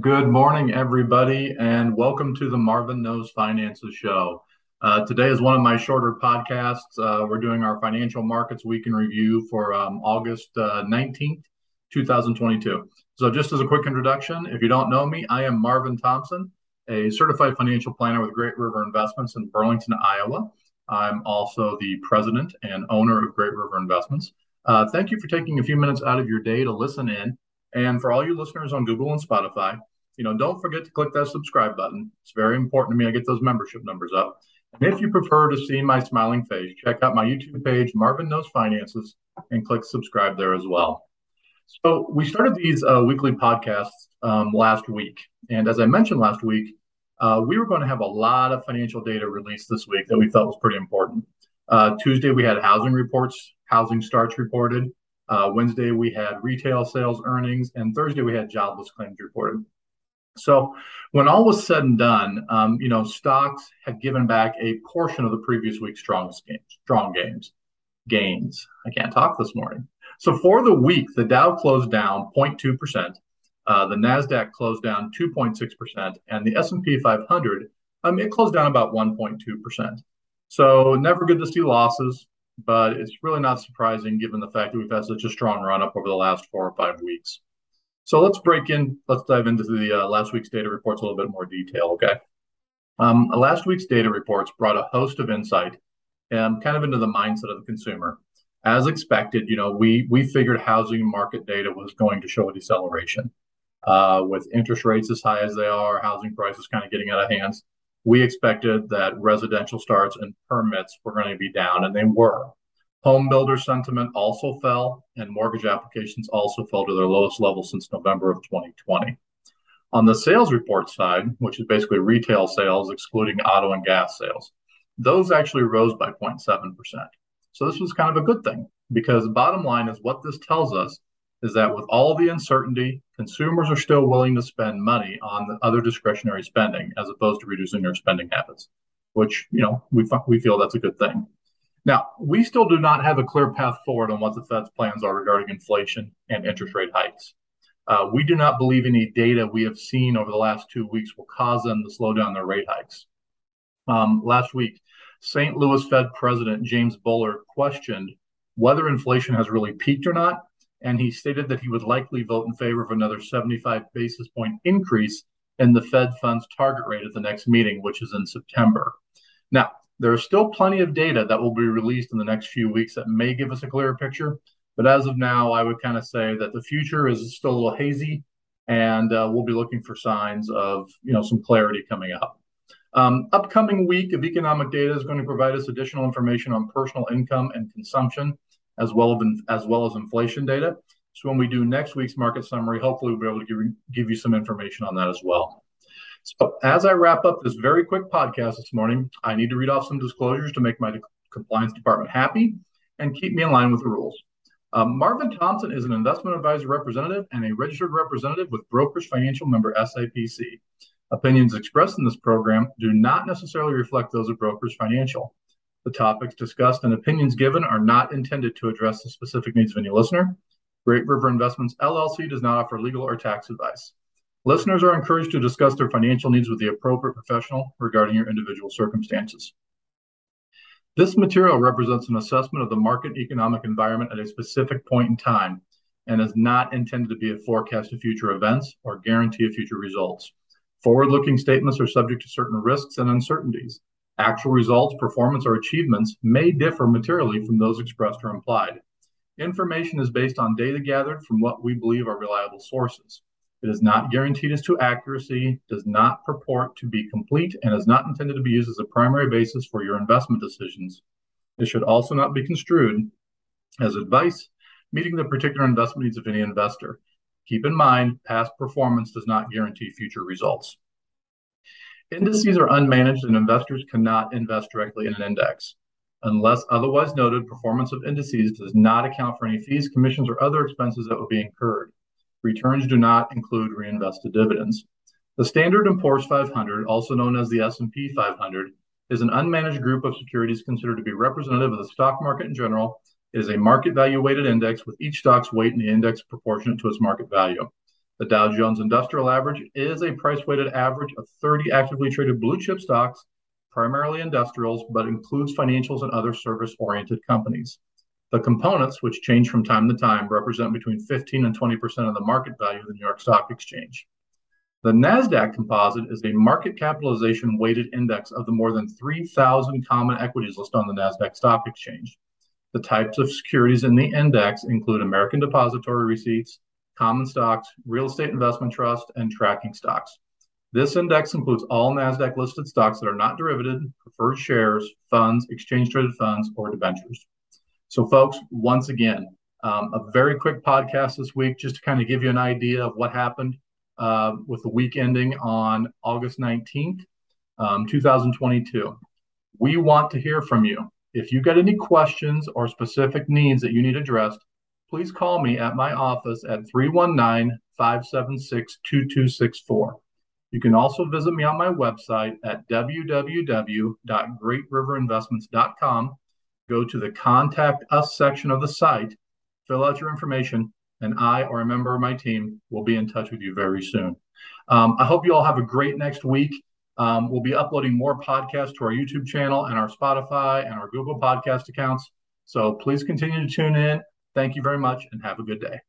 Good morning, everybody, and welcome to the Marvin Knows Finances show. Uh, today is one of my shorter podcasts. Uh, we're doing our financial markets week in review for um, August uh, 19th, 2022. So, just as a quick introduction, if you don't know me, I am Marvin Thompson, a certified financial planner with Great River Investments in Burlington, Iowa. I'm also the president and owner of Great River Investments. Uh, thank you for taking a few minutes out of your day to listen in. And for all you listeners on Google and Spotify, you know, don't forget to click that subscribe button. It's very important to me. I get those membership numbers up. And if you prefer to see my smiling face, check out my YouTube page, Marvin Knows Finances, and click subscribe there as well. So we started these uh, weekly podcasts um, last week, and as I mentioned last week, uh, we were going to have a lot of financial data released this week that we felt was pretty important. Uh, Tuesday we had housing reports, housing starts reported. Uh, Wednesday we had retail sales earnings, and Thursday we had jobless claims reported. So when all was said and done, um, you know, stocks had given back a portion of the previous week's strongest gains, strong gains, gains. I can't talk this morning. So for the week, the Dow closed down 0.2 percent. Uh, the Nasdaq closed down 2.6 percent, and the S&P 500 um, it closed down about 1.2 percent. So never good to see losses, but it's really not surprising given the fact that we've had such a strong run up over the last four or five weeks. So let's break in. Let's dive into the uh, last week's data reports a little bit more detail. Okay. Um, last week's data reports brought a host of insight and kind of into the mindset of the consumer. As expected, you know, we we figured housing market data was going to show a deceleration. Uh, with interest rates as high as they are, housing prices kind of getting out of hands. We expected that residential starts and permits were going to be down, and they were. Home builder sentiment also fell, and mortgage applications also fell to their lowest level since November of 2020. On the sales report side, which is basically retail sales excluding auto and gas sales, those actually rose by 0.7%. So this was kind of a good thing because bottom line is what this tells us is that with all the uncertainty, consumers are still willing to spend money on the other discretionary spending as opposed to reducing their spending habits, which, you know, we, we feel that's a good thing. Now, we still do not have a clear path forward on what the Fed's plans are regarding inflation and interest rate hikes. Uh, we do not believe any data we have seen over the last two weeks will cause them to slow down their rate hikes. Um, last week, St. Louis Fed President James Bullard questioned whether inflation has really peaked or not, and he stated that he would likely vote in favor of another 75 basis point increase in the Fed funds target rate at the next meeting, which is in September. Now, there is still plenty of data that will be released in the next few weeks that may give us a clearer picture. But as of now, I would kind of say that the future is still a little hazy, and uh, we'll be looking for signs of you know some clarity coming up. Um, upcoming week of economic data is going to provide us additional information on personal income and consumption, as well as as well as inflation data. So when we do next week's market summary, hopefully we'll be able to give, give you some information on that as well. So, as I wrap up this very quick podcast this morning, I need to read off some disclosures to make my de- compliance department happy and keep me in line with the rules. Um, Marvin Thompson is an investment advisor representative and a registered representative with Brokers Financial member SIPC. Opinions expressed in this program do not necessarily reflect those of Brokers Financial. The topics discussed and opinions given are not intended to address the specific needs of any listener. Great River Investments LLC does not offer legal or tax advice. Listeners are encouraged to discuss their financial needs with the appropriate professional regarding your individual circumstances. This material represents an assessment of the market economic environment at a specific point in time and is not intended to be a forecast of future events or guarantee of future results. Forward looking statements are subject to certain risks and uncertainties. Actual results, performance, or achievements may differ materially from those expressed or implied. Information is based on data gathered from what we believe are reliable sources. It is not guaranteed as to accuracy, does not purport to be complete, and is not intended to be used as a primary basis for your investment decisions. It should also not be construed as advice meeting the particular investment needs of any investor. Keep in mind, past performance does not guarantee future results. Indices are unmanaged and investors cannot invest directly in an index. Unless otherwise noted, performance of indices does not account for any fees, commissions, or other expenses that would be incurred. Returns do not include reinvested dividends. The Standard & Poor's 500, also known as the S&P 500, is an unmanaged group of securities considered to be representative of the stock market in general. It is a market value weighted index with each stock's weight in the index proportionate to its market value. The Dow Jones Industrial Average is a price weighted average of 30 actively traded blue chip stocks, primarily industrials, but includes financials and other service oriented companies. The components, which change from time to time, represent between 15 and 20% of the market value of the New York Stock Exchange. The NASDAQ composite is a market capitalization weighted index of the more than 3,000 common equities listed on the NASDAQ Stock Exchange. The types of securities in the index include American depository receipts, common stocks, real estate investment trust, and tracking stocks. This index includes all NASDAQ listed stocks that are not derivative, preferred shares, funds, exchange traded funds, or debentures. So, folks, once again, um, a very quick podcast this week just to kind of give you an idea of what happened uh, with the week ending on August 19th, um, 2022. We want to hear from you. If you've got any questions or specific needs that you need addressed, please call me at my office at 319 576 2264. You can also visit me on my website at www.greatriverinvestments.com go to the Contact Us section of the site, fill out your information, and I or a member of my team will be in touch with you very soon. Um, I hope you all have a great next week. Um, we'll be uploading more podcasts to our YouTube channel and our Spotify and our Google podcast accounts. So please continue to tune in. Thank you very much and have a good day.